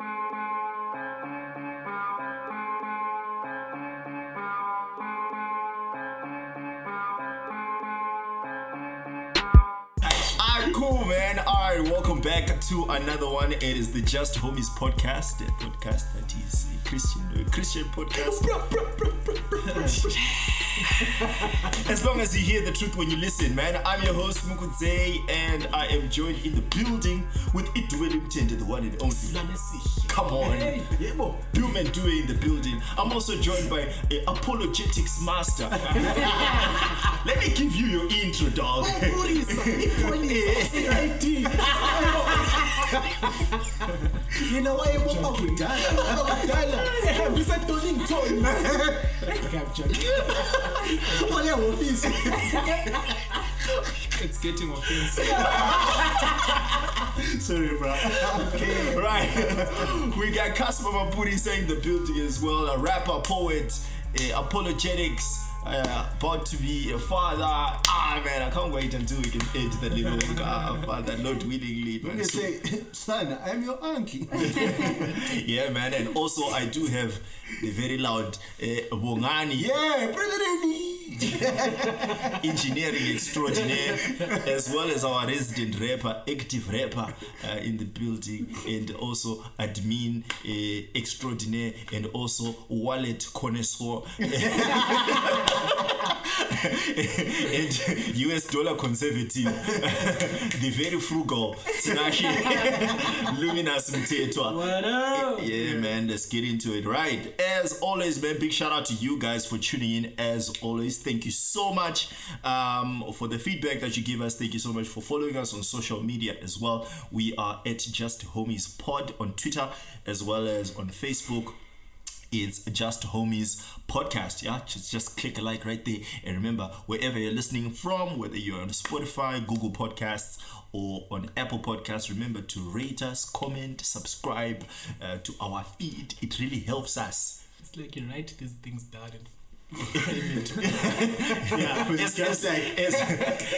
Alright, welcome back to another one. It is the Just Homies podcast, a podcast that is a Christian, a Christian podcast. as long as you hear the truth when you listen, man. I'm your host Mukudze, and I am joined in the building with Idwele Mtende, the one and only. Come on. Doom and Due in the building. I'm also joined by a apologetics master. Let me give you your intro, dog. yena wayebopha kudala kudala ehambisa donington olehofisi It's getting offensive. Sorry, bro. Okay. Right. we got Casper Mapuri saying the building as well. A rapper, poet, uh, apologetics, uh, about to be a father. Ah, man, I can't wait until we can edit the little uh, father, not willingly. Man. You say, son, I'm your uncle. yeah, man. And also, I do have the very loud uh, Bongani. Yeah, president. engineering extraordinaire, as well as our resident rapper, active rapper uh, in the building, and also admin uh, extraordinaire, and also wallet connoisseur. and US dollar conservative, the very frugal Tinashe Luminous Mtetwa. Yeah, man, let's get into it. Right. As always, man, big shout out to you guys for tuning in. As always, thank you so much um, for the feedback that you give us. Thank you so much for following us on social media as well. We are at Just Homies Pod on Twitter as well as on Facebook it's just homies podcast yeah? Just just click a like right there. And remember wherever you're listening from whether you're on spotify google podcasts or on apple podcasts remember to rate us comment subscribe uh, to our feed. It really helps us. It's like you write these things down and Yeah, as, just as, like, as,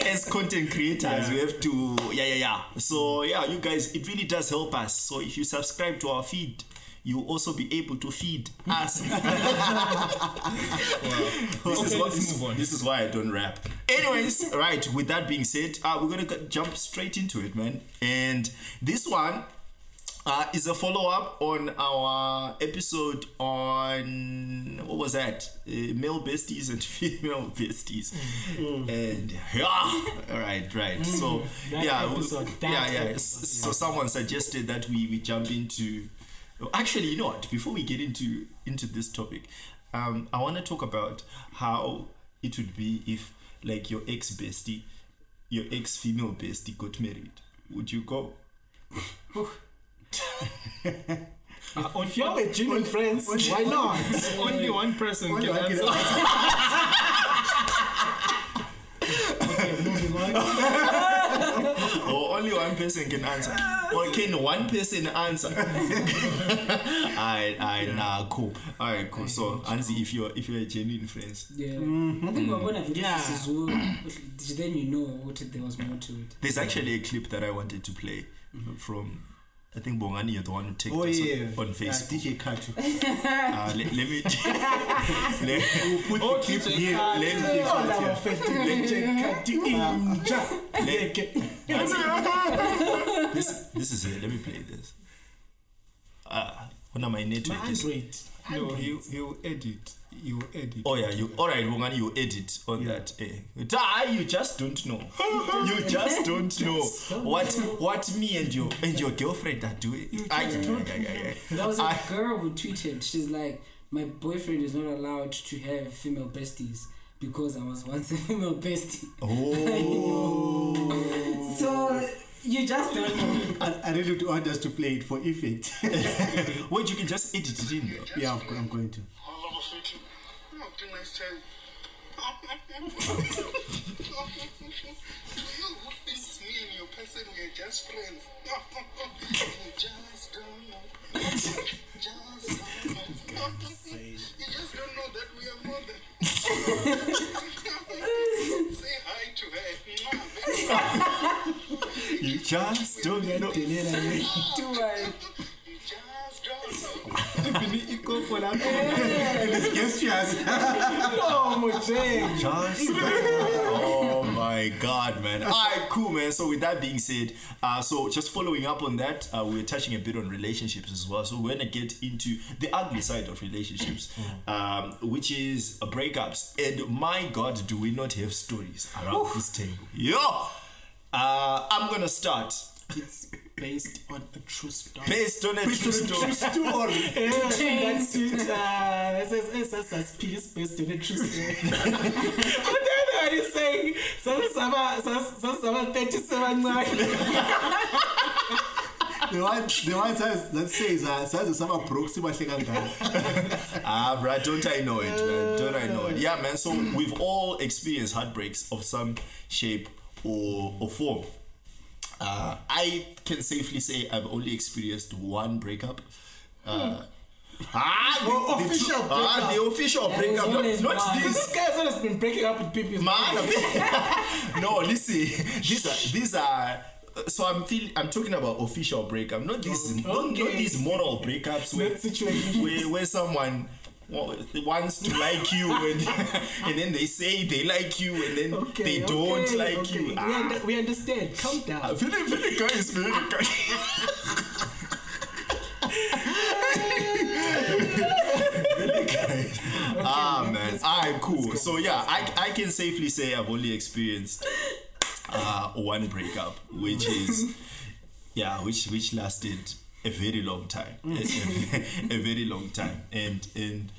as content creators we have to yeah yeah yeah. So yeah you guys it really does help us. So if you subscribe to our feed you will also be able to feed us this, is what, this, move on. this is why I don't rap. Anyways, right, with that being said, uh, we're gonna jump straight into it, man. And this one uh, is a follow up on our episode on what was that? Uh, male besties and female besties. And yeah, all right, right. So that yeah, episode, that yeah, yeah. episode, S- So someone suggested that we we jump into. Actually, you know what? Before we get into into this topic, um, I want to talk about how it would be if, like, your ex bestie, your ex female bestie got married. Would you go? Uh, on, if you're genuine friends, why not? only one person Only can one can answer. or only one person can answer or can one person answer alright alright nah cool alright cool so Anzi if you're if you're a genuine friends Yeah. Mm-hmm. I think we're gonna video Yeah. this as well. Then you know what there was more to it. there's actually a clip that I wanted to play mm-hmm. from I think Bongani you're the one who took Oh this yeah, on, on Yeah, Facebook DJ Katu. uh, let, let me let, Put Oh, the clip DJ here. Katu. Let DJ Katu. let, this this is it let me play this uh one of my network is Android. No, he he'll edit. He'll edit. Oh yeah, you all right, Bongani, you edit on Yeah. that. Eh. Ah, you just don't know. you just don't know what what me and your and your girlfriend are doing. Yeah, yeah, yeah, yeah, yeah. There was a I- girl who tweeted. She's like, "My boyfriend is not allowed to have female besties because I was once a female bestie." Oh, So you just don't know. I, I really want us to play it for effect. wait, you can just edit it in though. yeah, of course, I'm going to. Hello, sweetie. Oh, do time. Do you who thinks me and your person we're just friends? you just don't know. Just don't know. you just don't know that we are more than. Say hi to her. You just don't know. Too much. Just ikopo lapho His gestures. mojeng Just oh my god man. All right cool man. So with that being said uh so just following up on that uh we're touching a bit on relationships as well. So we're gonna get into the ugly side of relationships um which is breakups. And my god do we not have stories around this table? Yo! Uh i'm gonna start. It's based on a true story. based on a true story story. Chains. That's based on a true story. But then what he's saying, sasizaba sasizaba 37 The one, the one says, that says, uh, says some broke, see what Ah, bruh, don't I know it, man? Don't I know it? Yeah, man. So we've all experienced heartbreaks of some shape or, or form. Uh, I can safely say I've only experienced one breakup. Uh, Ah, the, the official true- ah, breakup. the official There breakup, not, not this. This guy's always been breaking up with people. Man, no, listen. These are these are. So I'm feel I'm talking about official breakup, not these not, not these moral breakups where Not where, where someone wa- wants to like you and, and then they say they like you and then Okay, they don't okay, like okay. you. We, Ah, under, we understand. Calm down. I feel it, feel it, guys, feel it, guys. ah man, alright, cool. So yeah, I I can safely say I've only experienced uh one breakup, which is yeah, which which lasted a very long time, mm. a, a- a very long time, and and.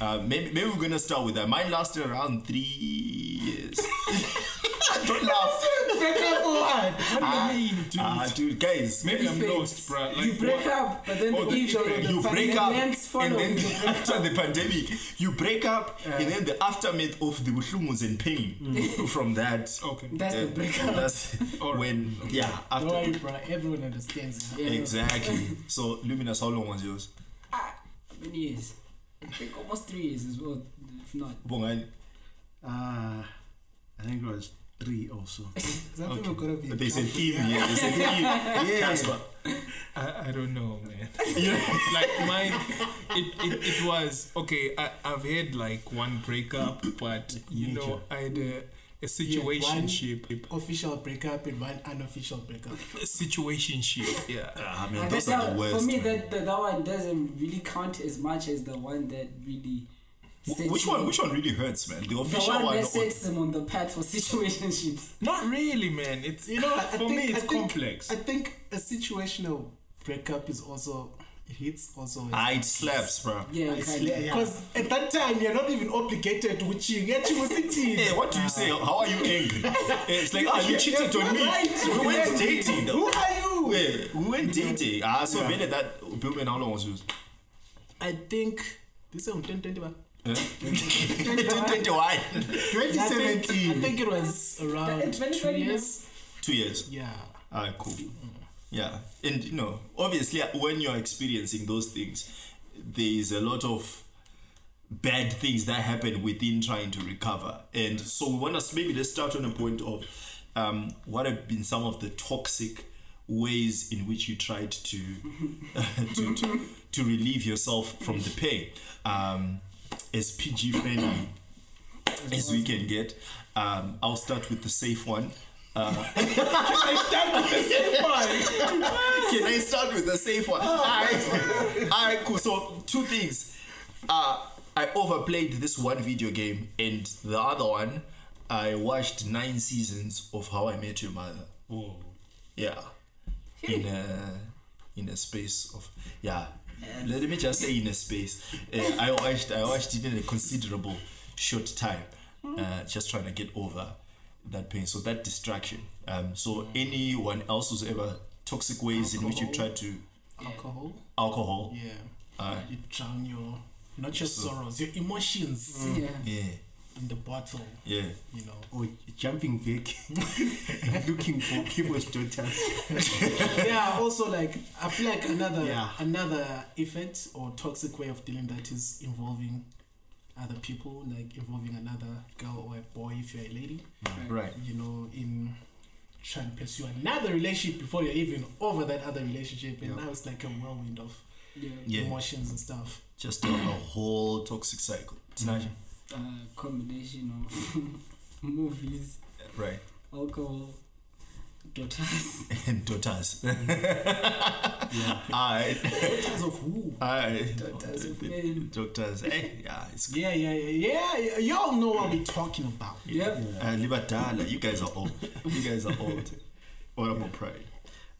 Uh, maybe, maybe we're gonna start with that. Mine lasted around three years. Don't laugh. Breakup for what? What do you mean? Ah, dude, guys. maybe i'm Effect. lost bruh you break what- up, but then Oh, the the ego, effect. the you break up and then you break after the pandemic you break up and then the aftermath of the buhlumus and pain from that okay That's uh, the breakup. that's when yeah Don't worry, bro. Everyone understands. Yeah. exactly so luminous how long was yours Ah, many years? I think almost three years as well, if not. Bongani? Uh, I think it was three also. Something okay. be there's an eve here there's an eve Casper I, I don't know, man. like mine, it, it, it was okay. I, I've had like one breakup, but you know, I had a, a situationship. Official breakup and one unofficial breakup. A situationship, yeah. ah man And those that- are the worst for me, that, that that one doesn't really count as much as the one that really. Wh- which one which one really hurts man the The official one one that sets them on the path for situationships. Not really, man. It's You know, I for think, me, it's I think, complex. I think a situational breakup is also it hits also. ah it slaps bro Yeah, kind of. Because at that time you're not even obligated to cheat. Yet you were sitting. Hey, what do you say? How are you angry? It's like, ah, you Yeah, cheated on me. right. We went dating. Who are you? Wait, we went dating. Ah, so really that Billman, how long was yours? I think this is on 2020. ba? Eh? 2021. I think, I think it was around two 20 years. Two years. Yeah. Ah, cool. Yeah, and you know, obviously, when you're experiencing those things, there is a lot of bad things that happen within trying to recover. And so, we want to maybe let's start on a point of um, what have been some of the toxic ways in which you tried to to, to to relieve yourself from the pain. Um, as PG friendly as we can get. Um, I'll start with the safe one. Uh, Can I start with the safe one? Can I start with the safe one? Oh, Alright, alright, cool. So two things. Uh, I overplayed this one video game, and the other one, I watched nine seasons of How I Met Your Mother. Whoa. Yeah, in a in a space of yeah. Let me just say in a space. Uh, I watched I watched it in a considerable short time. Uh, just trying to get over that pain. So that distraction. Um, so anyone else who's ever toxic ways in which you try to Alcohol. alcohol. Yeah. Uh, You drown your not your sorrows, your emotions Yeah. yeah, in the bottle. yeah. You know. Or jumping back, looking for people's daughters. yeah. Also, like I feel like another Yeah. another effect or toxic way of dealing that is involving other people, like involving another girl or a boy if you're a lady. Right. You know, in trying to pursue another relationship before you're even over that other relationship, and Yeah. now it's like a whirlwind of Yeah. Yeah. emotions and stuff. Just a, a whole toxic cycle. Tinashe. Uh, combination of movies, Right. alcohol, daughters. And daughters. Yeah. Alright. Daughters of who? Alright. Daughters of men. Daughters. Hey, yeah, it's Yeah, yeah, yeah, yeah, yeah. Y'all know what we're talking about. Yep. uh, Libadala. You guys are old. You guys are old. What about pride?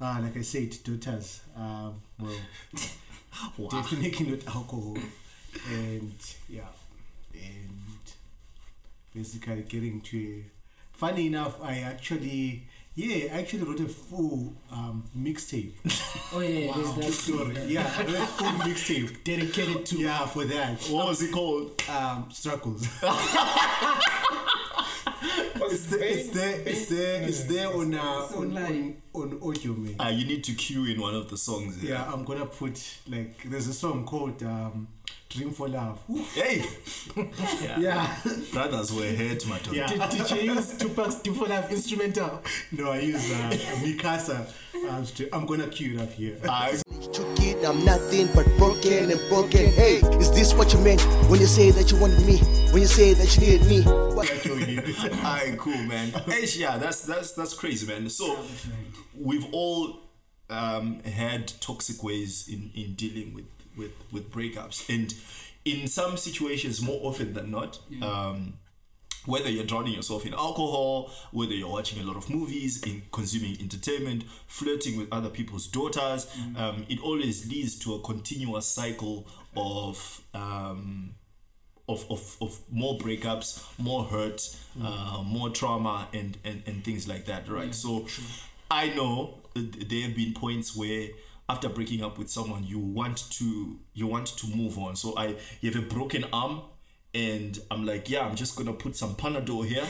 Ah, like I said, daughters. Um, well, Wow. definitely not alcohol, and yeah, and basically getting to. A, funny enough, I actually. Yeah, I actually wrote a full um, mixtape. Oh yeah, Wow. there's that. Sorry. Yeah, I wrote a full mixtape. Dedicated to Yeah, for that. What was it called? Um, struggles. it's there, it's there, it's there, it's there on, uh, on, on, on audio, man. Ah, you need to cue in one of the songs. Yeah, I'm gonna put like there's a song called um, "Dream for Love." Woo. Hey. yeah. Yeah, Brothers were hurt, my dog. Yeah. Did, did you use Tupac's for Love instrumental? no, I use uh, Mikasa. Uh, I'm gonna cue it up here. Ah, Took I'm nothing but broken and broken. Hey, is this what you meant when you say that you wanted me? When you say that you needed me? What? Alright, cool, man. Hey, yeah, that's that's that's crazy, man. So we've all um, had toxic ways in in dealing with with with breakups, and in some situations, more often than not. Um, whether you're drowning yourself in alcohol, whether you're watching a lot of movies, in consuming entertainment, flirting with other people's daughters, um, it always leads to a continuous cycle of um, of, of, of more breakups, more hurt, uh, more trauma, and, and, and things like that, right? so I know th- there have been points where after breaking up with someone, you want to you want to move on. So I you have a broken arm, and I'm like, yeah, I'm just gonna put some Panadol here,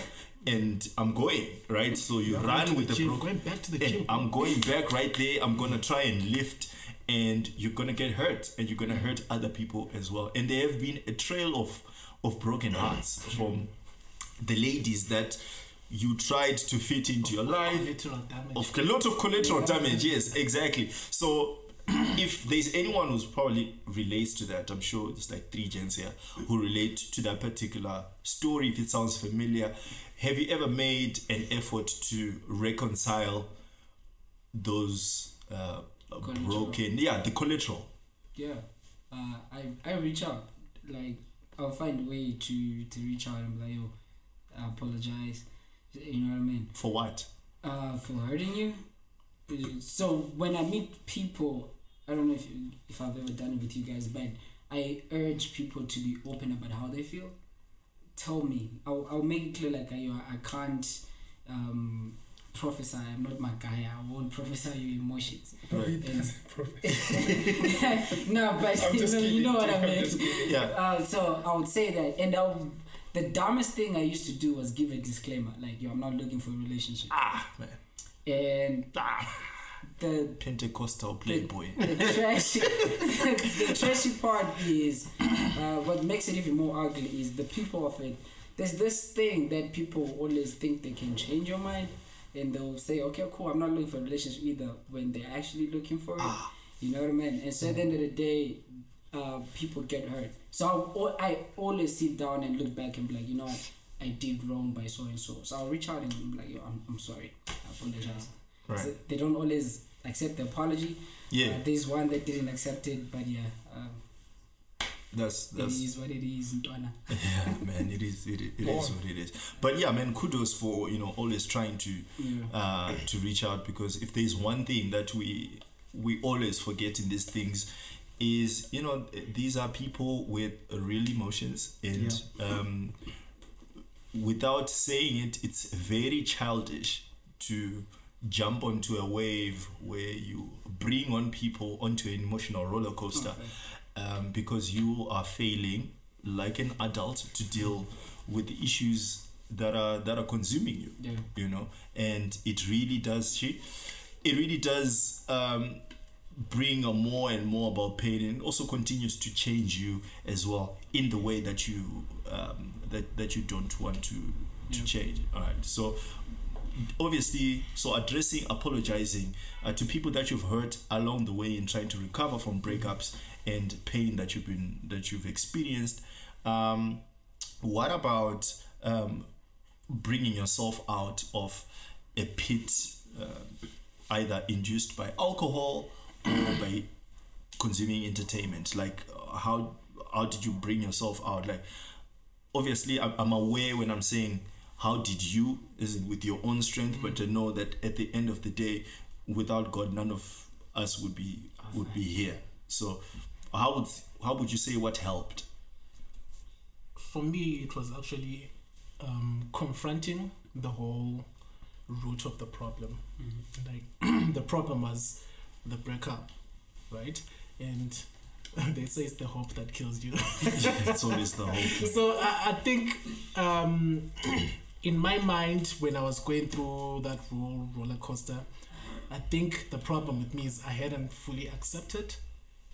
and I'm going right. So you Going run with the the broken. going back to the gym. I'm going back right there. I'm gonna try and lift, and you're gonna get hurt, and you're gonna hurt other people as well. And there have been a trail of of broken hearts from the ladies that you tried to fit into your life of a lot of collateral damage yes exactly so if there's anyone who's probably relates to that i'm sure there's like three gens here who relate to that particular story if it sounds familiar have you ever made an effort to reconcile those uh, broken yeah the collateral Yeah. Uh, I I reach out. Like I'll find a way to to reach out and be like, yo, I apologize. You know what I mean? for what Uh, for hurting you. So when I meet people, I don't know if if I've ever done it with you guys, but I urge people to be open about how they feel. Tell me. I'll, I'll make it clear like I, I can't um, prophesy. I'm not my guy. I won't prophesy your emotions. And- no, but I'm you know, you know what I mean. yeah Uh, so I would say that, and I'll, the dumbest thing I used to do was give a disclaimer, like, "Yo, I'm not looking for a relationship." ah man And ah the pentecostal playboy the trashy, the trashy part is uh, what makes it even more ugly is the people of it. There's this thing that people always think they can change your mind, and they'll say, "Okay, cool, I'm not looking for a relationship either," when they're actually looking for it. You know what I mean? And so at the end of the day, uh, people get hurt. So I, I always sit down and look back and be like, you know what, I did wrong by so and so. So I'll reach out and be like, yo, I'm, I'm sorry, I apologize. Right. So they don't always accept the apology. yeah Uh, there's one that didn't accept it, but yeah, um, that's it that's is what it is. Ntwana. yeah man it is it, it is what it is but yeah man kudos for you know always trying to Yeah. uh to reach out because if there's one thing that we we always forget in these things is you know these are people with real emotions and um without saying it it's very childish to jump onto a wave where you bring on people onto an emotional roller coaster um, because you are failing like an adult to deal with the issues that are that are consuming you Yeah. you know? And it really does she it really does um bring a more and more about pain and also continues to change you as well in the way that you um that that you don't want to to Yeah. change all right so obviously so addressing apologizing uh, to people that you've hurt along the way in trying to recover from breakups and pain that you've been that you've experienced. Um, what about um, bringing yourself out of a pit, uh, either induced by alcohol by consuming entertainment? Like, how how did you bring yourself out? Like, obviously, I'm, I'm aware when I'm saying how did you is it with your own strength, but to know that at the end of the day, without God, none of us would be would be here. So, how would how would you say what helped? For me, it was actually um, confronting the whole root of the problem. Like the problem was the breakup, right? And they say it's the hope that kills you. it's always the hope. so I, I think um, in my mind when I was going through that roll, roller coaster, I think the problem with me is I hadn't fully accepted.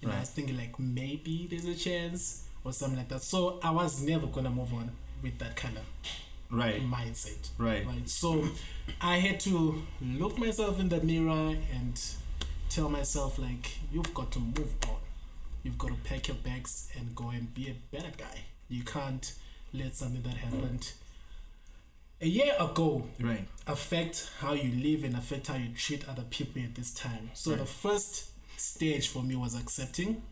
And I was thinking like maybe there's a chance or something like that. So I was never gonna move on with that kind of Right. mindset. Right. Right. So I had to look myself in the mirror and tell myself like you've got to move on. You've got to pack your bags and go and be a better guy. You can't let something that happened a year ago Right. affect how you live and affect how you treat other people at this time. So Right. the first stage for me was accepting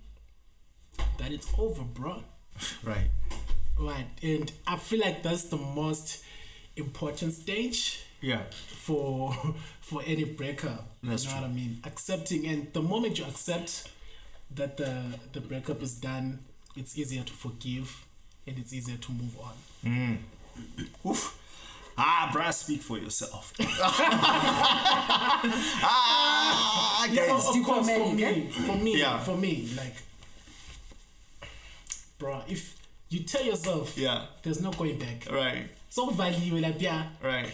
that it's over, bro. Right. Right. And I feel like that's the most important stage Yeah. for for any breakup. That's you know true. what I mean? Accepting and the moment you accept that the the breakup is done, it's easier to forgive and it's easier to move on. Mm. Oof. Ah, bruh, speak for yourself. ah, I Yeah, guys. of course, for me, for me, Yeah. for me, like, bro, if you tell yourself Yeah. there's no going back, Right. so value like yeah, Right.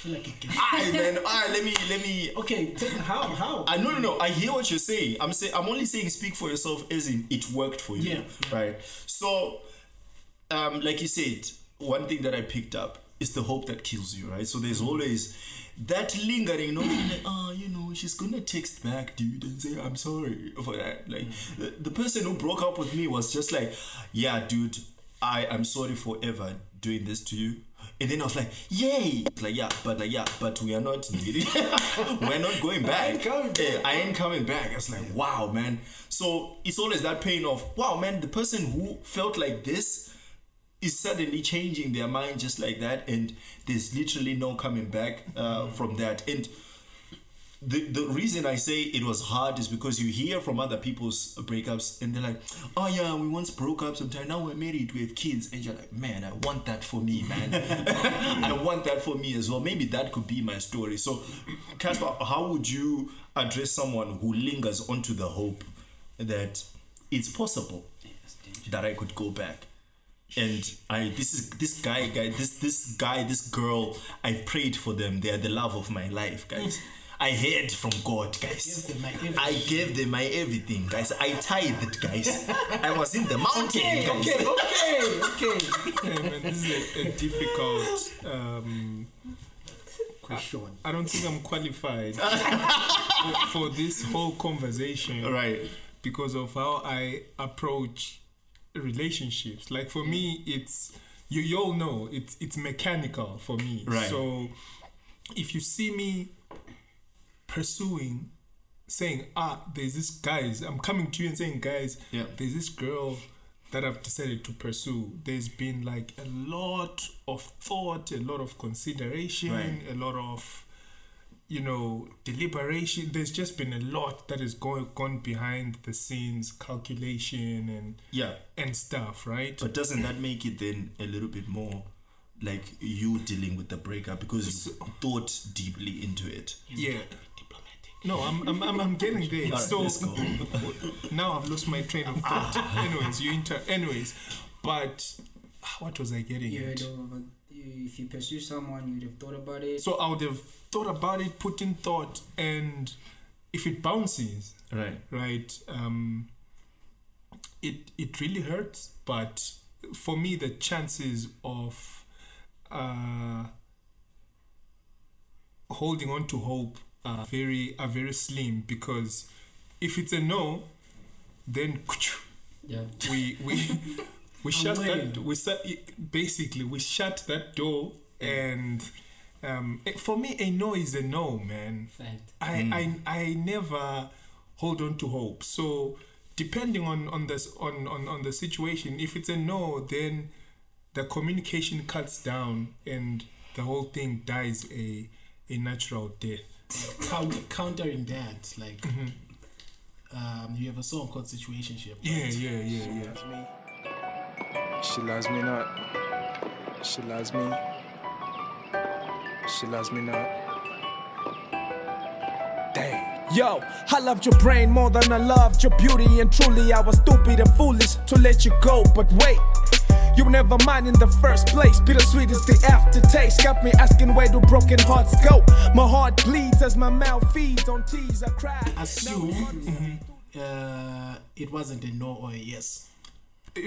Feel like it Alright, man. Alright, let me let me. okay. How how? I no no no. I hear what you're saying. I'm saying I'm only saying speak for yourself as in it worked for you. Yeah. Right. So, um, like you said, one thing that I picked up is the hope that kills you. Right. So there's always that lingering notion like, oh, you know, she's gonna text back, dude, and say I'm sorry for that. Like the, the person who broke up with me was just like, yeah, dude, I am sorry for ever doing this to you. And then I was like, yay! Like, yeah, but like, yeah, but we are not we're not going back. I coming Yeah, I ain't coming back. I was like, wow, man. So it's always that pain of, wow, man, the person who felt like this is suddenly changing their mind just like that, and there's literally no coming back uh, from that. And the, the reason I say it was hard is because you hear from other people's breakups and they're like, oh yeah, we once broke up sometime, now we're married, we have kids. And you're like, man, I want that for me, man. I want that for me as well. Maybe that could be my story. So, Casper, how would you address someone who lingers onto the hope that it's possible that I could go back? and I this is this guy guy this this guy this girl I've prayed for them they are the love of my life guys I heard from God guys Give them my everything. I gave them my everything guys I tithed guys I was in the mountain Okay, guys okay, okay, okay. Yeah, man, this is a, a difficult um, Question. I don't think I'm qualified for, for this whole conversation right because of how I approach relationships. Like for me, it's you, you all know it's it's mechanical for me. Right. So if you see me pursuing, saying, ah, there's this guys, I'm coming to you and saying, guys, Yeah. there's this girl that I've decided to pursue. There's been like a lot of thought, a lot of consideration, Right. a lot of you know deliberation there's just been a lot that has gone gone behind the scenes calculation and yeah and stuff right but doesn't that make it then a little bit more like you dealing with the breakup because you thought deeply into it yeah no I'm, I'm, I'm, I'm getting there Alright, so let's go. now i've lost my train of thought anyways you inter anyways but ah, what was i getting You at would have, if you pursue someone, you'd have thought about it. so i would have thought about it put in thought and if it bounces right right um it it really hurts but for me the chances of uh holding on to hope are very are very slim because if it's a no then Yeah. we we we shut Amen. that we basically we shut that door and um eh, for me a no is a no man Fact. I, I I never hold on to hope. So depending on on this on, on on the situation, if it's a no, then the communication cuts down and the whole thing dies a a natural death. Counter, countering that, like, um, you have a song called Situationship. Yeah, right? yeah, yeah, yeah. me. She loves me not. She loves me. She loves me not. Dang. Yo, I loved your brain more than I loved your beauty, and truly I was stupid and foolish to let you go. But wait, you were never mine in the first place. Bittersweet is the aftertaste. Got me asking where do broken hearts go. My heart bleeds as my mouth feeds on tears. I cry. Assume uh, it wasn't a no or a yes.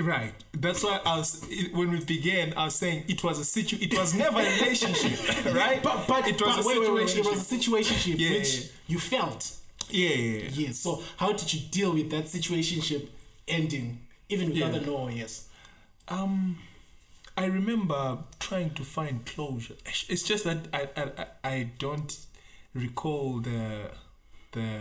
Right. That's why I was when we began. I was saying it was a situ. It was never a relationship, right? But, but it was but a wait, wait, wait, situation. it was a situationship Yeah, which yeah. you felt. Yeah, yeah, yeah. Yes. So how did you deal with that situationship ending, even without Yeah. a no or yes? Um, I remember trying to find closure. It's just that I I, I- don't recall the the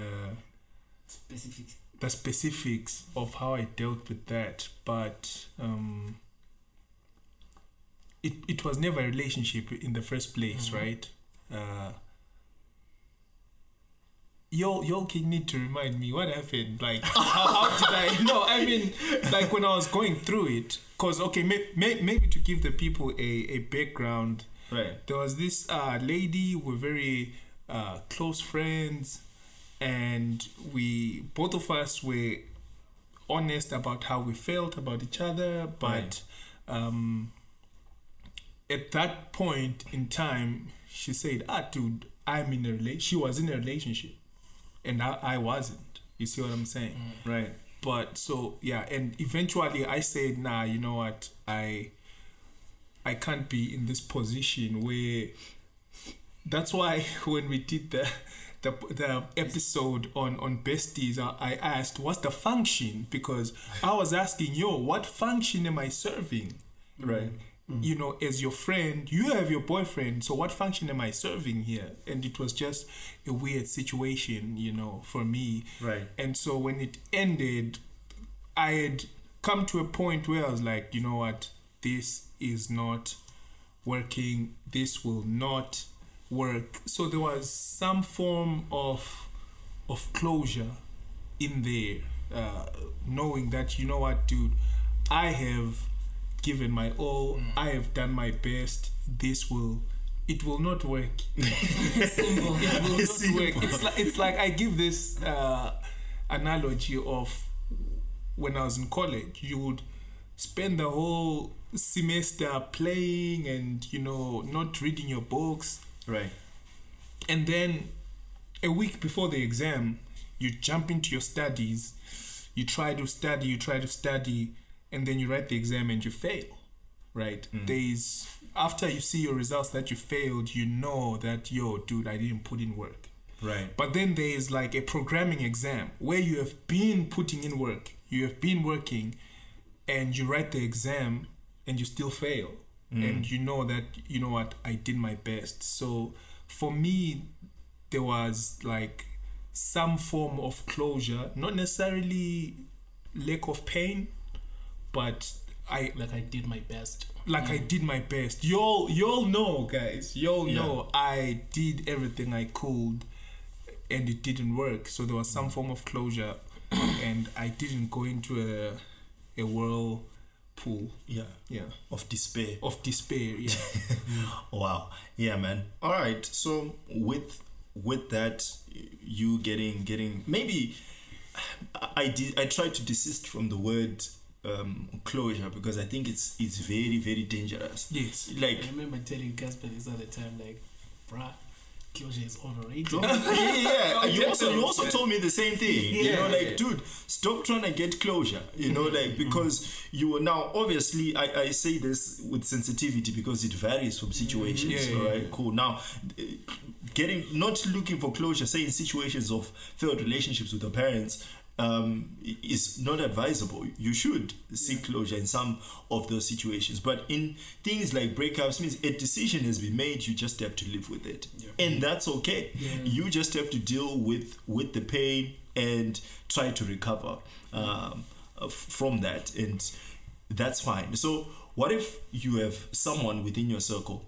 Specific. the specifics of how I dealt with that, but um, it it was never a relationship in the first place, right? Uh, y'all y'all can need to remind me what happened. Like how, how did I? No, I mean like when I was going through it, cause okay, may, may, maybe to give the people a a background Right. there was this uh, lady we're very uh, close friends and we both of us were honest about how we felt about each other but Right. um, at that point in time she said ah dude i'm in a relationship she was in a relationship and I, I wasn't you see what i'm saying Right. But so yeah and eventually i said nah you know what? I i can't be in this position where that's why when we did the the, the episode on on besties I, I asked what's the function? Because i was asking yo what function am i serving? Right. Mm-hmm. You know, as your friend, you have your boyfriend. So what function am I serving here? And it was just a weird situation, you know, for me. Right. And so when it ended, I had come to a point where I was like, you know what, this is not working. This will not work. So there was some form of of closure in there, uh, knowing that you know what, dude, I have given my all. I have done my best. This will. It will not work. it will not work. It's like it's like I give this uh, analogy of when I was in college. You would spend the whole semester playing and you know not reading your books, Right. and then a week before the exam, you jump into your studies. You try to study. You try to study, and then you write the exam and you fail. Right? Mm. There's after you see your results that you failed, you know that yo, dude, I didn't put in work. Right. But then there is like a programming exam where you have been putting in work, you have been working, and you write the exam and you still fail. Mm. And you know that, you know what, I did my best. So for me, there was like some form of closure, not necessarily lack of pain, but I Like I did my best. like I mm. did my best. Y'all, y'all know, guys. Y'all Yeah. know I did everything I could, and it didn't work. So there was some form of closure, and I didn't go into a a whirlpool. Yeah. Yeah, Of despair. of despair. Yeah, Wow. Yeah, man. All right. So with with that, you getting getting maybe I I did I tried to desist from the word um, closure because I think it's it's very very dangerous. yes. Like I remember telling Casper this other time, like, bruh, closure is overrated. yeah, yeah. You also you also told me the same thing. Yeah. you know, like, dude, stop trying to get closure. You know, mm-hmm. like because mm-hmm. you are now obviously I, I say this with sensitivity because it varies from mm-hmm. situations. Yeah, yeah, all right, cool. Now getting not looking for closure, say in situations of failed relationships with the parents. Um, is not advisable. You should seek closure in some of those situations. But in things like breakups, means a decision has been made. You just have to live with it, and that's okay. You just have to deal with with the pain and try to recover um, from that, and that's fine. So, what if you have someone within your circle?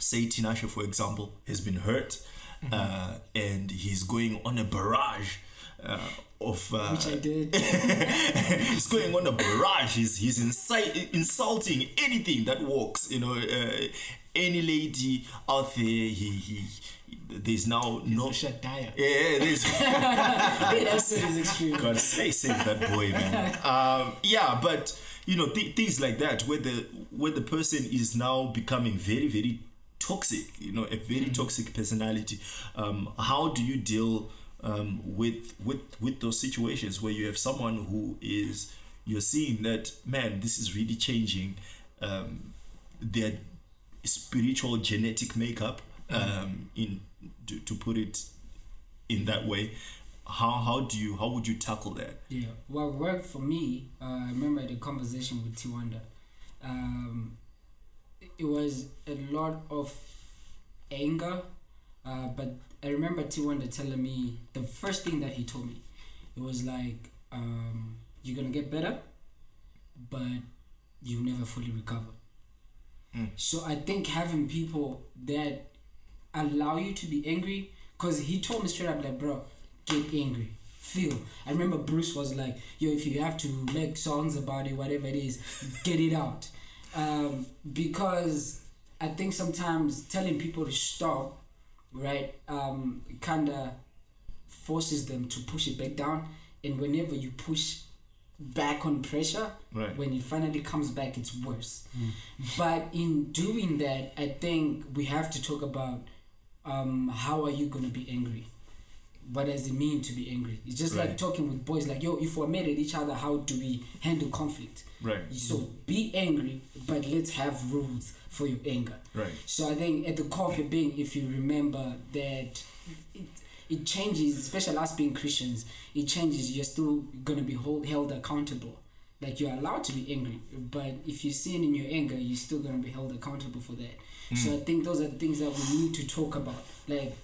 say Tinashe, for example, has been hurt uh, and he's going on a barrage uh, of. Uh, Which I did. he's going on a barrage. He's, he's insi- insulting anything that walks. You know, uh, any lady out there, he, he, there's now no. He's a Shaddai. Yeah, there's. Wait, that's extreme. God, stay safe, that boy, man. Um, yeah, but you know th- things like that, where the where the person is now becoming very, very toxic. You know, a very toxic personality. Um, how do you deal um, with with with those situations where you have someone who is you're seeing that man, this is really changing um, their spiritual genetic makeup. Um, in to, to put it in that way how how do you how would you tackle that Yeah, what worked for me, uh, I remember the conversation with Tiwanda. Um, it was a lot of anger, uh, but I remember Tiwanda telling me the first thing that he told me, it was like, um, "You're gonna get better, but you never fully recover." So I think having people that allow you to be angry, because he told me straight up like, bro, get angry, feel. I remember Bruce was like, yo, if you have to make songs about it, whatever it is, get it out, um, because I think sometimes telling people to stop, right, um, kind of forces them to push it back down, and whenever you push back on pressure Right. when it finally comes back it's worse. But in doing that i think we have to talk about um, how are you going to be angry what does it mean to be angry it's just like talking with boys like yo if we're mad at each other how do we handle conflict right so be angry but let's have rules for your anger right so I think at the core of your being, if you remember that it, it changes, especially us being Christians, it changes. You're still gonna be hold, held accountable. Like you're allowed to be angry, but if you sin in your anger, you're still gonna be held accountable for that. So hmm. I think those are the things that we need to talk about. Like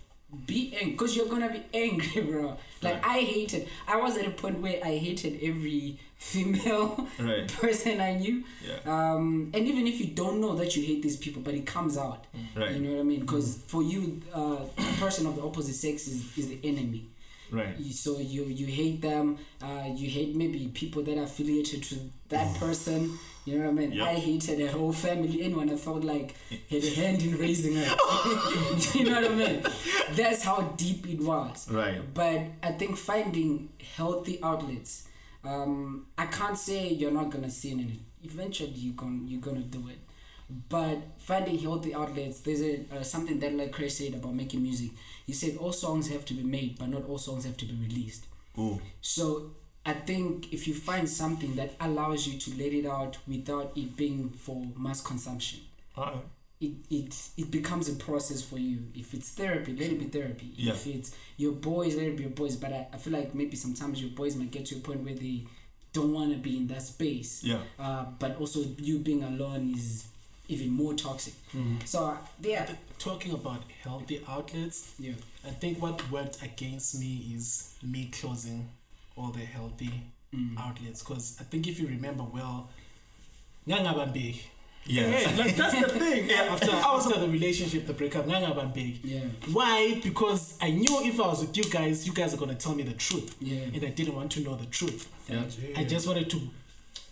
be angry, because you're gonna be angry, bro. Like I hated. I was at a point where I hated every female Right. person I knew. yeah Um, and even if you don't know that you hate these people, but it comes out, Right. you know what I mean? Because for you, uh, a person of the opposite sex is, is the enemy. right So you you hate them. Uh, you hate maybe people that are affiliated to that person. You know what I mean? Yep. I hated her whole family. Anyone I felt like had a hand in raising her. you know what I mean? That's how deep it was. right But I think finding healthy outlets. Um, I can't say you're not gonna sin in it. Eventually, you gon' you're gonna do it. But finding healthy outlets, there's a uh, something that like Chris said about making music. He said all songs have to be made, but not all songs have to be released. oh So I think if you find something that allows you to let it out without it being for mass consumption, it, it it becomes a process for you. If it's therapy, let it be therapy. Yeah. If it's your boys, let it be your boys. But I, I feel like maybe sometimes your boys might get to a point where they don't want to be in that space. yeah Uh, but also you being alone is even more toxic. So yeah, Talking about healthy outlets, yeah, I think what worked against me is me closing all the healthy Mm. outlets. Because I think if you remember well, ngangabambeki. yeah Hey, like that's the thing. after after the relationship, the breakup, ngangabambeki. yeah, Why? Because I knew if I was with you guys, you guys are gonna tell me the truth, yeah. and I didn't want to know the truth. yeah I just wanted to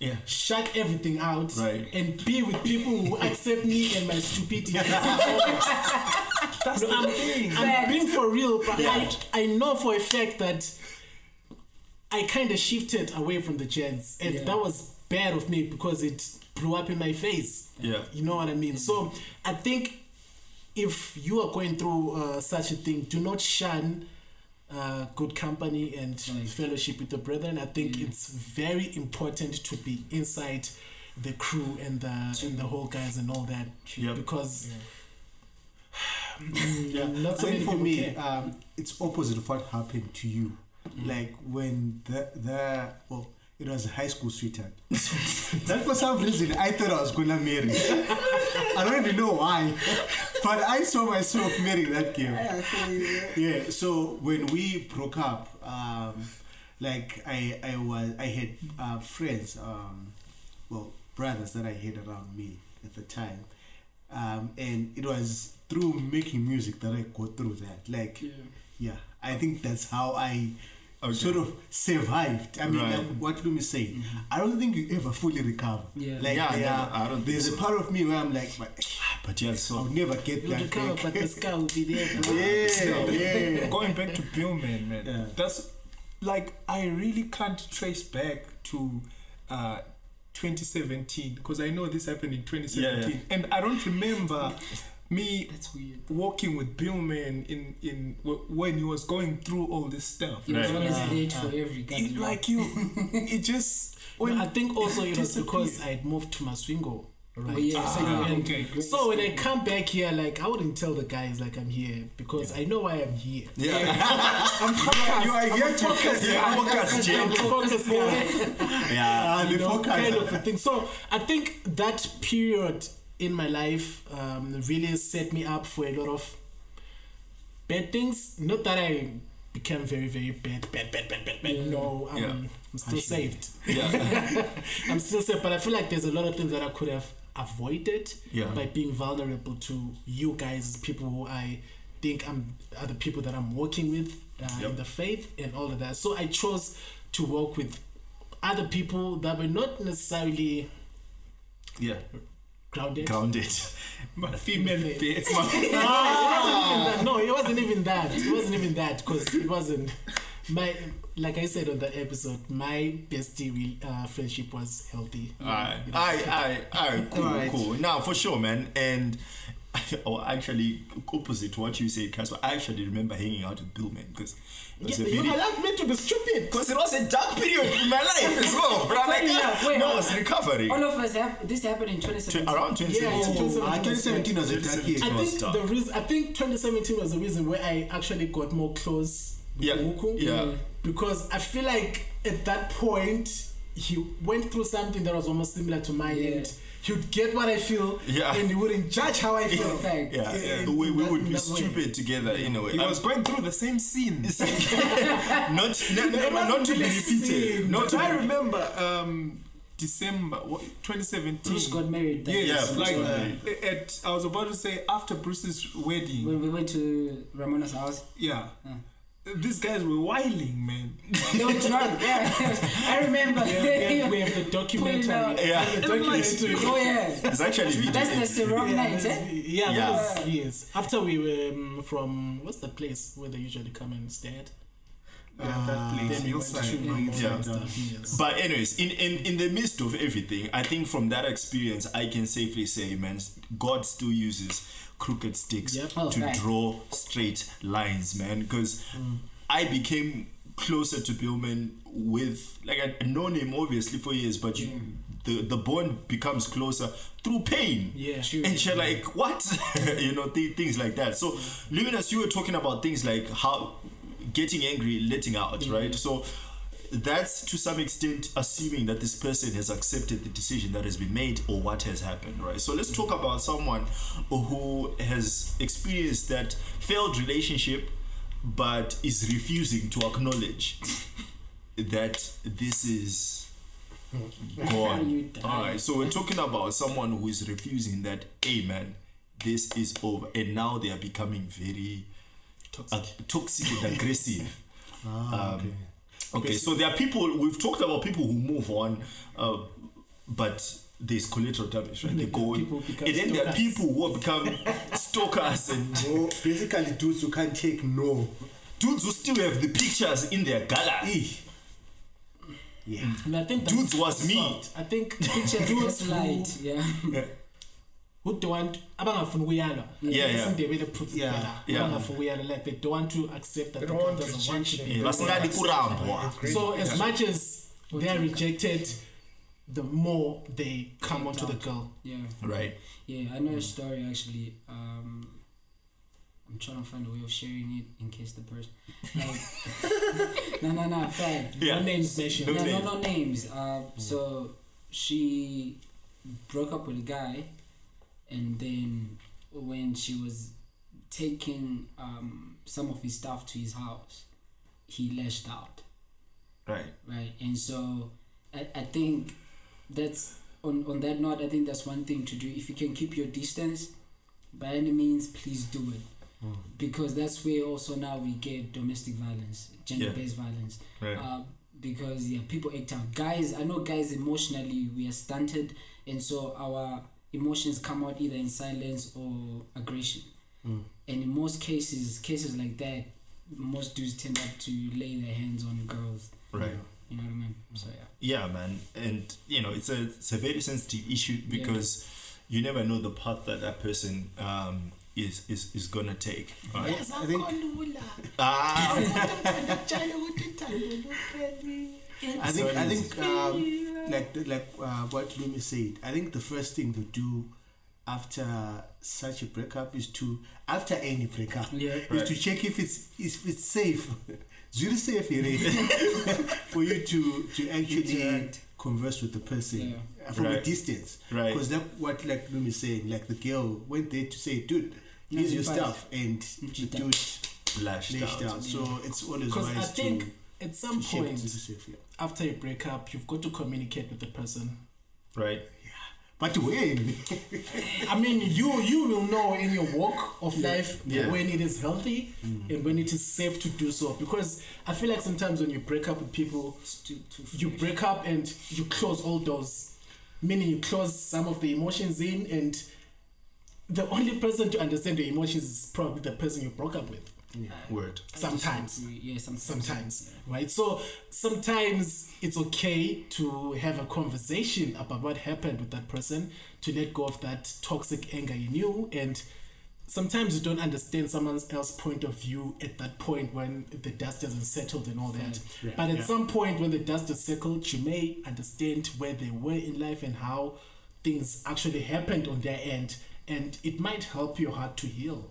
yeah shut everything out Right. and be with people who accept me and my stupidity. That's No, the I'm, thing. I'm being for real, but Yeah. I, I know for a fact that I kind of shifted away from the gents, and Yeah. that was bad of me because it blew up in my face. yeah You know what I mean? So I think if you are going through uh, such a thing, do not shun uh, good company and fellowship with the brethren. I think it's very important to be inside the crew and the and the whole guys and all that Yep. because Yeah. not so for me, um, it's opposite of what happened to you. Like when the the well, it was a high school sweetheart. that for some reason I thought I was gonna marry. I don't even know why, but I saw myself marrying that girl. Yeah. So when we broke up, um, like I I was I had uh, friends, um, well brothers that I had around me at the time, um, and it was through making music that I got through that. Like Yeah. yeah, I think that's how I Okay. sort of survived. I mean, Right. like what Lumi say, I don't think you ever fully recover. Yeah. like Yeah, there never. I don't think there's so. a part of me where I'm like, but But yeah, I'll never get You'll that recover, back. but the sky will be there. bro. yeah, yeah. Going back to Billman, man. Yeah. That's like I really can't trace back to uh 2017 because I know this happened in 2017 Yeah, and I don't remember me That's weird. walking with Billman in in w- when he was going through all this stuff. He was Right. always Ah, late for every It, goddamn- like you, it just when I think also it was because. I'd moved to Masvingo. Right. Oh, yeah, so Ah, you went okay. So when I come back here, like I wouldn't tell the guys like I'm here because I know why I'm here. yeah, I'm focused. You are I'm here a to focused yeah, guy. focus, I'm a focused guy. yeah. Ah, you know, focus. kind of a thing. So I think that period in my life um, really set me up for a lot of bad things. Not that I became very, very bad, bad, bad, bad, bad, bad. Yeah. No, I'm, Yeah. I'm still saved. yeah. I'm still saved, but I feel like there's a lot of things that I could have avoided Yeah. by being vulnerable to you guys, people who I think I'm are the people that I'm working with uh, Yep. in the faith and all of that. So I chose to work with other people that were not necessarily yeah. Grounded. Grounded. my female Faith. base. Ah, it wasn't even that. No, it wasn't even that. It wasn't even that because it wasn't my. Like I said on the episode, my bestie uh, friendship was healthy. Alright, You know, alright, alright, alright, cool, Alright. cool. Now, for sure, man. And or actually, opposite to what you said, Casper, I actually remember hanging out with Billman, because it was Yeah, a you very. allowed me to be stupid. Because it was a dark period in my life as well, bro. Like, Funny enough, wait, no, I uh, was recovering. All of us have this happened in 2017. around 2017. Yeah, Ah, 2017 was a dark year. I think the reason I think 2017 was the reason where I actually got more close with Yeah, Muku. yeah. Because I feel like at that point he went through something that was almost similar to mine Yeah. and he would get what I feel Yeah. and you wouldn't judge how I feel. Fact. Yeah, Yeah, the way we that- would be that way. stupid together in a way. He I was going through the same scene. not, no, no, It no, wasn't to be repeated. seen, Not to I be remember um, December what, 2017. Bruce got married. that Yes, Yeah. Bruce like uh, married. at I was about to say after Bruce's wedding. When we went to Ramona's house, yeah, Uh. These guys were whiling, man. they were drunk. Yeah, I remember. We have, we have the documentary. out. Yeah. The documentary. oh yeah, It's actually video. that's the Ciroc Yeah, night, eh? yeah, Yeah. that was yes. After we were um, from what's the place where they usually come and stay at? Yeah, that place, Then we went to Yeah. stuff. Yes. But anyways, in, in in the midst of everything, I think from that experience, I can safely say, man, God still uses crooked sticks Yep. Oh, to fact. draw straight lines, man. Because mm. I became closer to Billman with like I'd known him obviously for years, but you, mm. the the bond becomes closer through pain. Yeah. And you're like, what? you know, th- things like that. So, mm. Luminous, you were talking about things like how getting angry, letting out, right? So, that's to some extent assuming that this person has accepted the decision that has been made or what has happened, right? So, let's talk about someone who has experienced that failed relationship but is refusing to acknowledge that this is gone. All right, so we're talking about someone who is refusing that, hey man, this is over, and now they are becoming very toxic, toxic and aggressive. Ah, Um, okay. Okay, so there are people we've talked about people who move on, uh, but there's collateral damage, right? They go, People and then there are people who become stalkers and Oh, basically, dudes who can't take no. dudes who still have the pictures in their gallery. Yeah. And I think Dudes was me. soft. I think Picture dudes just light. Yeah. Who don't want abangafuni ukuyalwa Yeah, yeah. isindebele puts it Yeah, better yeah. ukuyalwa like they don't want to accept that They the don't girl doesn't want to rejection. be Yeah, basingani kurambwa. so as much as they are rejected the more they come onto the girl Yeah. Right. Yeah, I know a story actually. Um, I'm trying to find a way of sharing it in case the person. Like, no, no, no, fine. Yeah. No names mentioned. No No, no, names. no names. Uh, so she broke up with a guy, and then when she was taking um, some of his stuff to his house, he lashed out. Right. Right, and so I, I think that's on on that note. I think that's one thing to do. If you can keep your distance, by any means, please do it. Because that's where also now we get domestic violence, gender based violence Right. uh, because yeah, people act out. Guys, I know guys emotionally we are stunted, and so our emotions come out either in silence or aggression. And in most cases, cases like that, most dudes tend up to lay their hands on girls. Right. You know what I mean? So yeah. Yeah, man, and you know it's a it's a very sensitive issue because you never know the path that that person um, is is is gonna take. Right? Yes, I think- Ah, I think I think um, like like uh, what Lumi said. I think the first thing to do after such a breakup is to after any breakup Yeah. right. is to check if it's if it's safe. It's really safe here for you to to actually Interact. converse with the person Yeah. from a distance. Right. Because that what like Lumi saying, like the girl went there to say, dude, No, here's your you stuff, and She the dude lashed lashed out. out. So it's always wise I think to, at some point safe. Yeah. After a breakup, you've got to communicate with the person. Right. Yeah. But when? I mean, you you will know in your walk of life Yeah. when it is healthy mm-hmm. and when it is safe to do so. Because I feel like sometimes when you break up with people, too, too you break up and you close all doors, meaning you close some of the emotions in, and the only person to understand the emotions is probably the person you broke up with. Word. Sometimes. Yeah, sometimes. Sometimes, right? So sometimes it's okay to have a conversation about what happened with that person, to let go of that toxic anger in you, and sometimes you don't understand someone else's point of view at that point when the dust hasn't settled and all that. but at some point when the dust has settled, you may understand where they were in life and how things actually happened on their end, and it might help your heart to heal.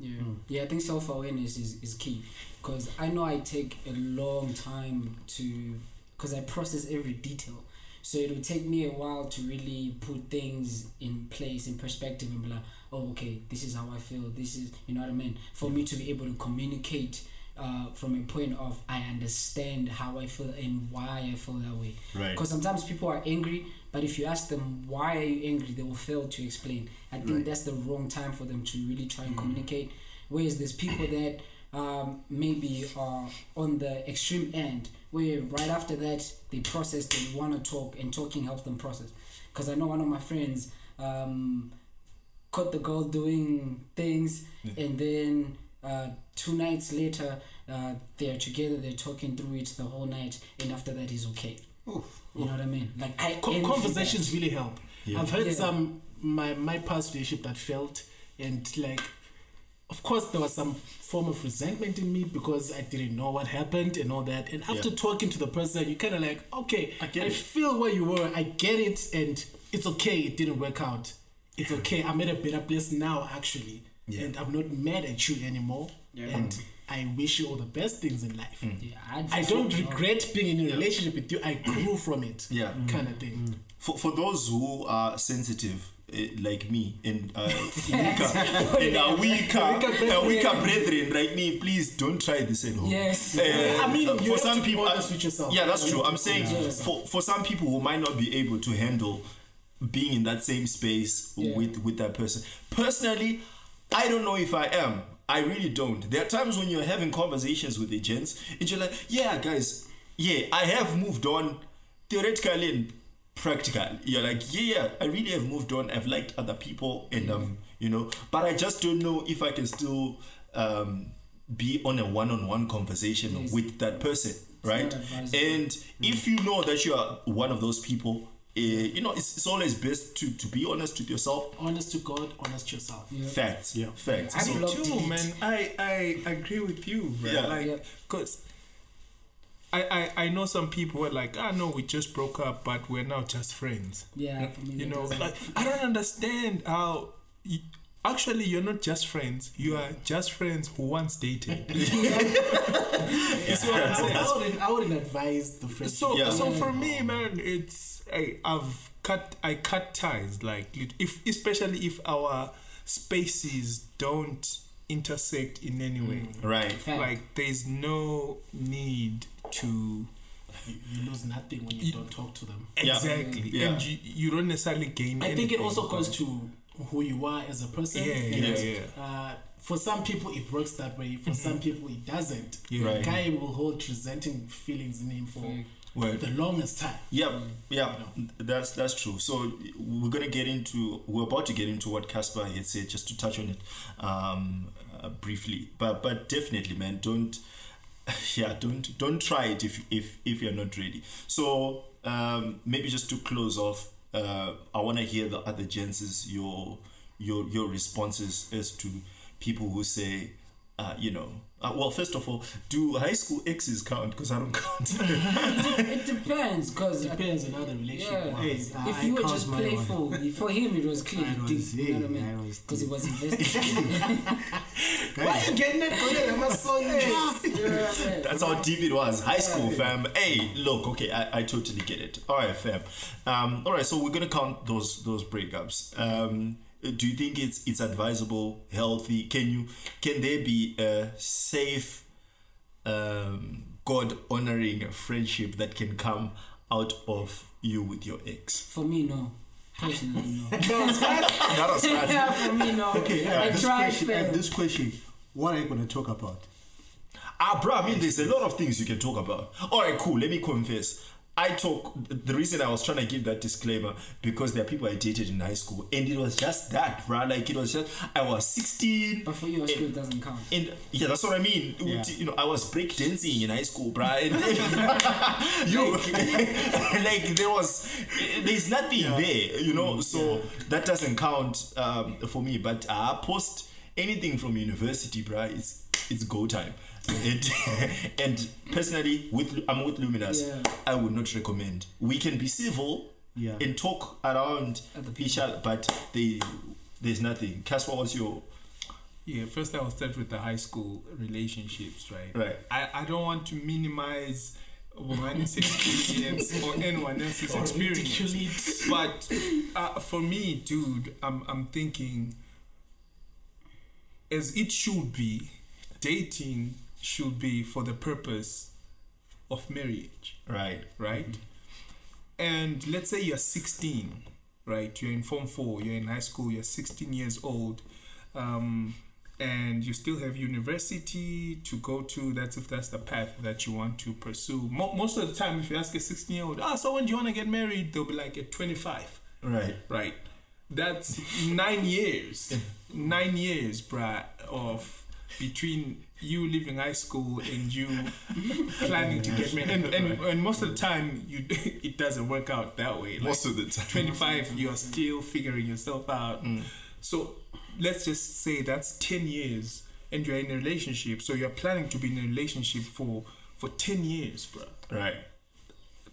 Yeah, hmm. yeah. I think self awareness is, is key because I know I take a long time to because I process every detail. So it will take me a while to really put things in place, in perspective, and be like, oh, okay, this is how I feel. This is, you know what I mean? For me to be able to communicate uh, from a point of I understand how I feel and why I feel that way. Right. Because sometimes people are angry, but if you ask them why are you angry, they will fail to explain. I think Right. that's the wrong time for them to really try and communicate. Whereas there's people that um, maybe are on the extreme end, where right after that they process, they want to talk, and talking helps them process. Because I know one of my friends um, caught the girl doing things, and then uh, two nights later uh, they're together, they're talking through it the whole night, and after that he's okay. You know what I mean? Like I Co- conversations that. really help. Yeah. I've heard Yeah. some my my past relationship that failed, and like, of course there was some form of resentment in me because I didn't know what happened and all that. And after Yeah. talking to the person, you kind of like, okay, I, get it. feel where you were, I get it, and it's okay. It didn't work out. It's okay. I'm at a better place now, actually, Yeah. and I'm not mad at you anymore. And I wish you all the best things in life. Yeah, I'd I don't regret being in a relationship with you. I grew from it. Yeah. Kind of thing. For, for those who are sensitive, eh, like me, and uh, weaker, and are weaker, uh, weaker brethren, like me, please don't try this at home. Yes. Uh, I mean, uh, for some people, honest with yourself. yeah, that's true. I'm saying be honest. for for some people who might not be able to handle being in that same space Yeah. with with that person. Personally, I don't know if I am. I really don't. There are times when you're having conversations with the gents, and you're like, "Yeah, guys, yeah, I have moved on, theoretically and practically." You're like, "Yeah, yeah, I really have moved on. I've liked other people, and um, you know, but I just don't know if I can still um be on a one-on-one conversation Yes. with that person, right? And if you know that you are one of those people, uh, you know, it's, it's always best to, to be honest with yourself. honest to God, honest to yourself. Yeah. Facts. Yeah. Facts. I So- blocked too, it. man. I I agree with you, right? Yeah. Like, Yeah. cause I, I I know some people were like, ah, no, we just broke up, but we're now just friends. Yeah, for me, You know, like I don't understand how. You, Actually, you're not just friends. You are just friends who once dated. You see what I'm saying? I wouldn't, I wouldn't advise the friendship. So, Yeah. so for me, man, it's I, I've cut I cut ties like if especially if our spaces don't intersect in any way. Mm. Right. Like there's no need to you, you lose nothing when you don't talk to them. Exactly, Yeah. and you, you don't necessarily gain. I think it also but- goes to who you are as a person. Yeah, and, yeah, yeah. Uh, for some people, it works that way. For some people, it doesn't. Yeah. Right. Guy will hold resenting feelings in him for Word. the longest time. Yeah, yeah, that's that's true. So we're gonna get into we're about to get into what Casper had said, just to touch on it um, uh, briefly. But but definitely, man, don't yeah, don't don't try it if if if you're not ready. So um, maybe just to close off, uh, I want to hear the other gents' your your your responses as to people who say. Uh, you know, uh, well, first of all, do high school exes count? Because I don't count. it depends, because it Depends on how the relationship Yeah. was. Hey, if I you were just my playful, for him it was clear. I was. You know what I mean? I was Because it was invested. Why you getting it? Go there, I'm not so You know what I mean? That's how deep it was. High school, fam. Hey, look, okay, I, I totally get it. All right, fam. Um, all right, so we're gonna count those those breakups. Um, do you think it's it's advisable, healthy? Can you can there be a safe, um, God honoring friendship that can come out of you with your ex? For me, no. Personally, no. That was fast. yeah, for me, no. Okay, I I this tried, question. I have this question. What are you going to talk about? Ah, bro, I mean, there's a lot of things you can talk about. All right, cool. Let me confess. I talk. The reason I was trying to give that disclaimer because there are people I dated in high school, and it was just that, bro. Like it was just I was 16. But for you, school doesn't count. and yeah, that's what I mean. Yeah. You know, I was break dancing in high school, bro. And you like there was, there's nothing there, you know. So that doesn't count um, for me. But uh, post anything from university, bro, it's it's go time. And, and personally, with I'm with Luminous, Yeah. I would not recommend. We can be civil Yeah. and talk around Other each other, but they, there's nothing. Casper, what's your Yeah, first I will start with the high school relationships, right? Right. I, I don't want to minimize Womani's experience or anyone else's Or experience. ridiculate. But uh, for me, dude, I'm, I'm thinking, as it should be, dating should be for the purpose of marriage right? right? And let's say you're 16, right? You're in Form 4, you're in high school, you're 16 years old, um, and you still have university to go to. That's if that's the path that you want to pursue. Mo- most of the time, if you ask a 16 year old, ah, so when do you want to get married? They'll be like at 25, Right. right? That's nine years, nine years, bruh, of between you leaving high school and you planning to get married. And, and, and most of the time, you it doesn't work out that way. Like, Most of the time. 25, you're still figuring yourself out. Mm. So let's just say that's 10 years and you're in a relationship. So you're planning to be in a relationship for, for 10 years, bro. Right.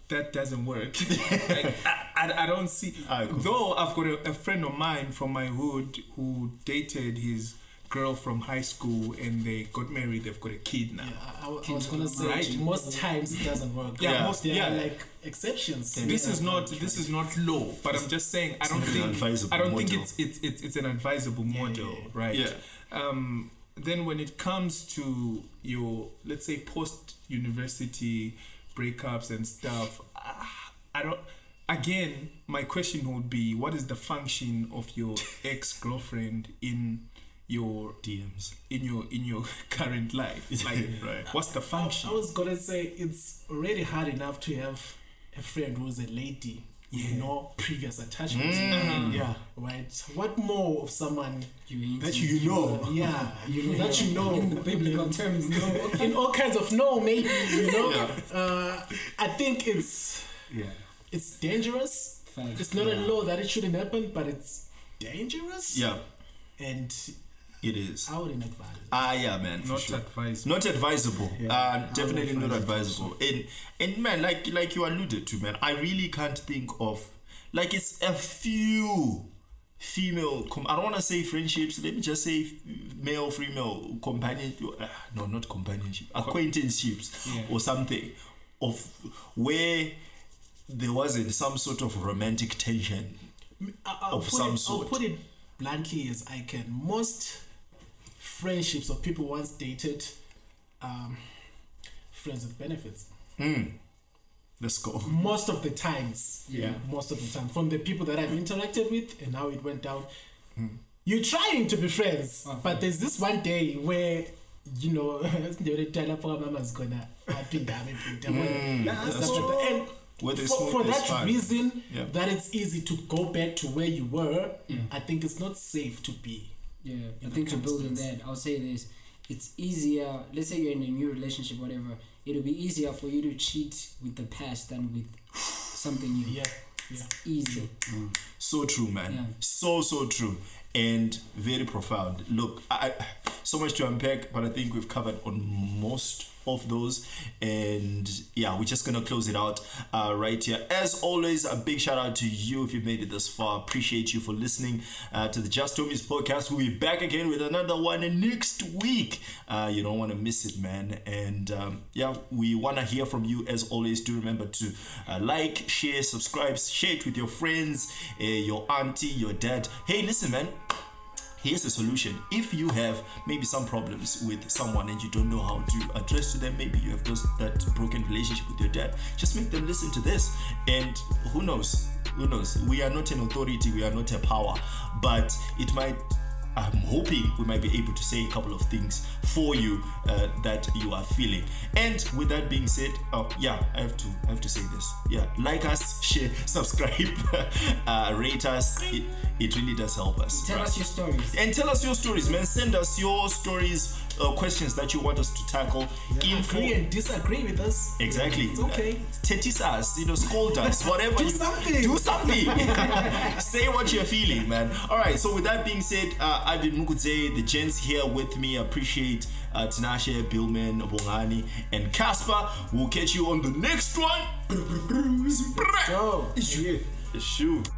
That doesn't work. Like, I, I, I don't see. Alright, cool. Though I've got a, a friend of mine from my hood who dated his girl from high school and they got married, they've got a kid now. I, I was gonna say Right. most times it doesn't work. Yeah, Yeah. most there yeah. like exceptions. this is not this is not law, but I'm just saying I don't think I don't think it's it's it's, it's an advisable model, yeah, yeah. right? Yeah. Um, then when it comes to your let's say post university breakups and stuff, ah, I don't. Again, my question would be, what is the function of your ex girlfriend in your DMs. in your in your current life? Like, Right. what's the function? I was gonna say it's already hard enough to have a friend who's a lady with Yeah. no previous attachments. Mhm. Yeah, right. What more of someone You That you know. Yeah, you know that you know in the biblical terms, no. in all kinds of no, maybe you know. Yeah. Uh, I think it's Yeah. it's dangerous. Facts. It's not a law that it shouldn't happen, but it's dangerous. Yeah, and it is. I wouldn't advise. it. Ah, yeah, man. For Not sure. advised. Not advisable. Yeah. Uh, definitely I not advisable. And and man, like like you alluded to, man, I really can't think of like it's a few female com- i don't want to say friendships let me just say male female companion uh, no not companionship acquaintanceships Yeah. or something of where there wasn't some sort of romantic tension I- I'll Of some it, I'll sort. put it bluntly as I can. Most friendships of people once dated, um, friends with benefits. let's go Most of the times, Yeah. most of the time, from the people that I've interacted with and how it went down, you're trying to be friends, but there's this one day where you know the mama's gonna aphinda abefuta. Mm, that's true. and Where there's for, for that reason Yeah. that it's easy to go back to where you were i think it's not safe to be Yeah, I In think that to build on that, I'll say this: it's easier. Let's say you're in a new relationship, whatever. It'll be easier for you to cheat with the past than with something new. yeah yeah Easy. Mm. So true, man. Yeah. So so true, and very profound. Look, I, I- so much to unpack, but I think we've covered on most of those, and yeah, we're just gonna close it out uh, right here. As always, a big shout out to you if you made it this far. Appreciate you for listening uh, to the Just Homies podcast. We'll be back again with another one next week. Uh, you don't want to miss it, man. And um, yeah, we want to hear from you as always. Do remember to uh, like, share, subscribe, share it with your friends, uh, your auntie, your dad. Hey, listen, man here's the solution. If you have maybe some problems with someone and you don't know how to address to them maybe you have those that broken relationship with your dad just make them listen to this. And who knows? Who knows? We are not an authority. We are not a power. But it might I'm hoping we might be able to say a couple of things for you uh, that you are feeling. And with that being said, oh yeah, I have to I have to say this. Yeah, like us, share, subscribe, uh, rate us. It, it really does help us. Tell right? us your stories. and tell us your stories, man. Send us your stories, uh, questions that you want us to tackle. Info. agree and disagree with us Exactly. it's okay Tetis us, you know, scold us, whatever. Do you, something. Do something. Say what you're feeling, man. All right. So with that being said, uh, I've been Mukudze, the gents here with me. Appreciate uh, Tinashe, Billman, Bongani, and Casper. We'll catch you on the next one. Shoot.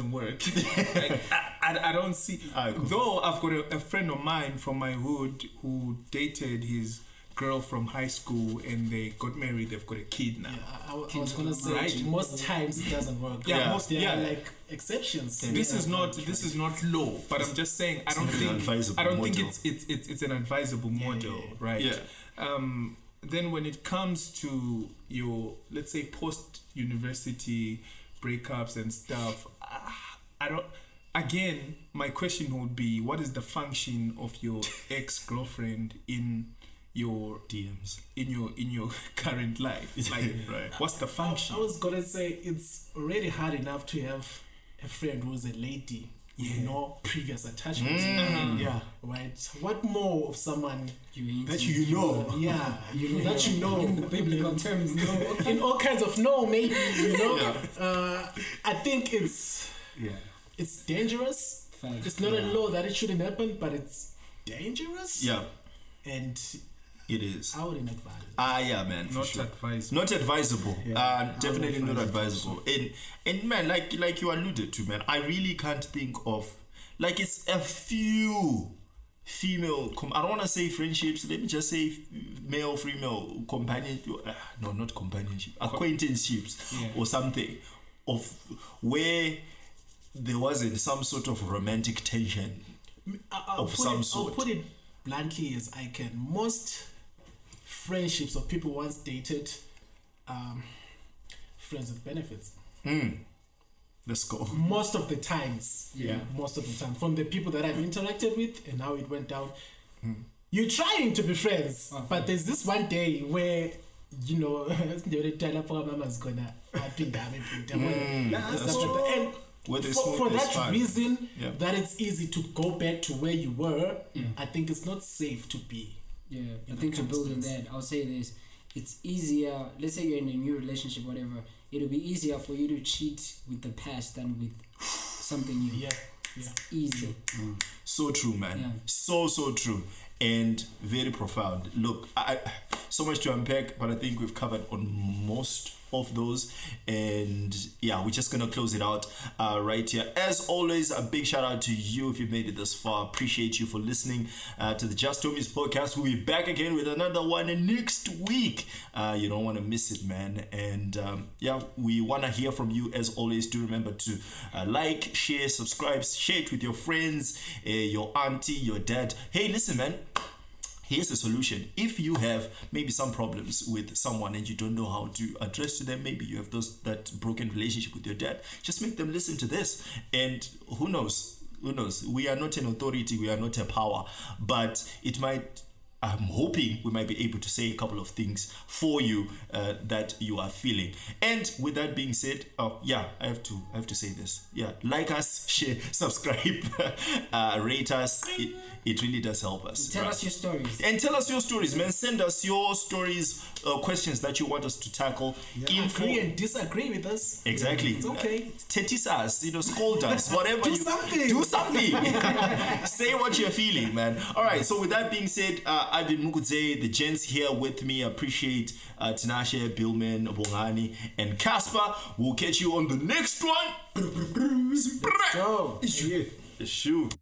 Doesn't work. like, I, I, I don't see. Alright, cool. Though I've got a, a friend of mine from my hood who dated his girl from high school and they got married. They've got a kid now. Yeah, I, I was gonna say Right. most times it doesn't work. Yeah, Yeah. most there yeah. like exceptions. this is not this is not law, but I'm just saying I don't think I don't think it's it's it's, it's an advisable model, yeah, right? Yeah. Um, then when it comes to your let's say post university breakups and stuff, ah, I don't. Again, my question would be, what is the function of your ex girlfriend in your DMs. in your in your current life? Like, Right. what's the I, function? I was gonna say it's already hard enough to have a friend who's a lady with Yeah. no previous attachments. Mm. Yeah, right. What more of someone? You That seen- you know. Yeah, you know that you know. in biblical terms, no. in all kinds of no, maybe you know. Yeah. Uh, I think it's Yeah. it's dangerous. Facts. It's not a law that it shouldn't happen, but it's dangerous. Yeah, and it is. I wouldn't advise. it. Ah, yeah, man. Not sure. advised. Not advisable. Yeah. Uh, definitely not advisable. And and man, like like you alluded to, man, I really can't think of like it's a few female. Com- I don't want to say friendships. Let me just say male, female companion. Uh, no, not companionship. Acquaintanceships Yeah. or something of where there wasn't some sort of romantic tension. I- I'll of some it, sort. I'll put it bluntly as I can. Most friendships of people once dated, um, friends with benefits. Mm. Let's go. Most of the times, Yeah. most of the time, from the people that I've interacted with and how it went down, Hmm. you're trying to be friends, Oh, but there's this one day where you know the mama's gonna apinda abefuta, Mm, and that's like. And for, for that fire. reason Yeah. that it's easy to go back to where you were Yeah. i think it's not safe to be Yeah, I in think to that build on that, I'll say this: it's easier. Let's say you're in a new relationship, whatever. It'll be easier for you to cheat with the past than with something new. yeah yeah Easy. Mm. So true, man. Yeah. So so true, and very profound. Look, I, I- so much to unpack, but I think we've covered on most of those, and yeah, we're just gonna close it out uh, right here. As always, a big shout out to you if you've made it this far. Appreciate you for listening uh, to the Just Homies podcast. We'll be back again with another one next week. Uh, you don't want to miss it, man. And um, yeah, we want to hear from you. As always, do remember to uh, like, share, subscribe, share it with your friends, uh, your auntie, your dad. Hey, listen, man here's the solution. If you have maybe some problems with someone and you don't know how to address to them maybe you have those that broken relationship with your dad just make them listen to this. And who knows? Who knows? We are not an authority. We are not a power. But it might I'm hoping we might be able to say a couple of things for you uh, that you are feeling. And with that being said, oh yeah, I have to I have to say this. Yeah, like us, share, subscribe, uh, rate us. It, it really does help us. Tell right? us your stories. And tell us your stories, man. Send us your stories, uh, questions that you want us to tackle. Info- agree and disagree with us Exactly. it's okay Tetis us, you know, scold us, whatever Do you something. do something. Say what you're feeling, man. All right. So with that being said, been Mukudze, the gents here with me. Appreciate uh, Tinashe, Billman, Bongani, and Casper. We'll catch you on the next one. Shoot.